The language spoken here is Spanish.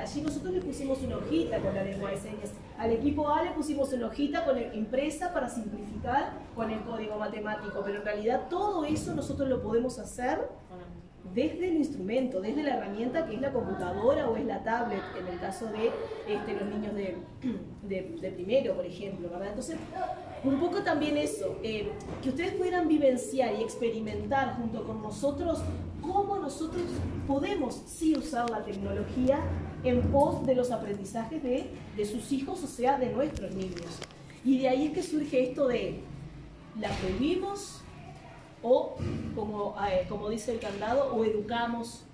Allí nosotros le pusimos una hojita con la lengua de señas. Al equipo A le pusimos una hojita con el, impresa para simplificar con el código matemático, pero en realidad todo eso nosotros lo podemos hacer desde el instrumento, desde la herramienta que es la computadora o es la tablet, en el caso de este, los niños de, de, primero, por ejemplo, ¿verdad? Entonces, un poco también eso, eh, que ustedes puedan vivenciar y experimentar junto con nosotros cómo nosotros podemos sí usar la tecnología en pos de los aprendizajes de, de sus hijos, o sea, de nuestros niños. Y de ahí es que surge esto de la prohibimos, o, como, eh, como dice el candado, o educamos.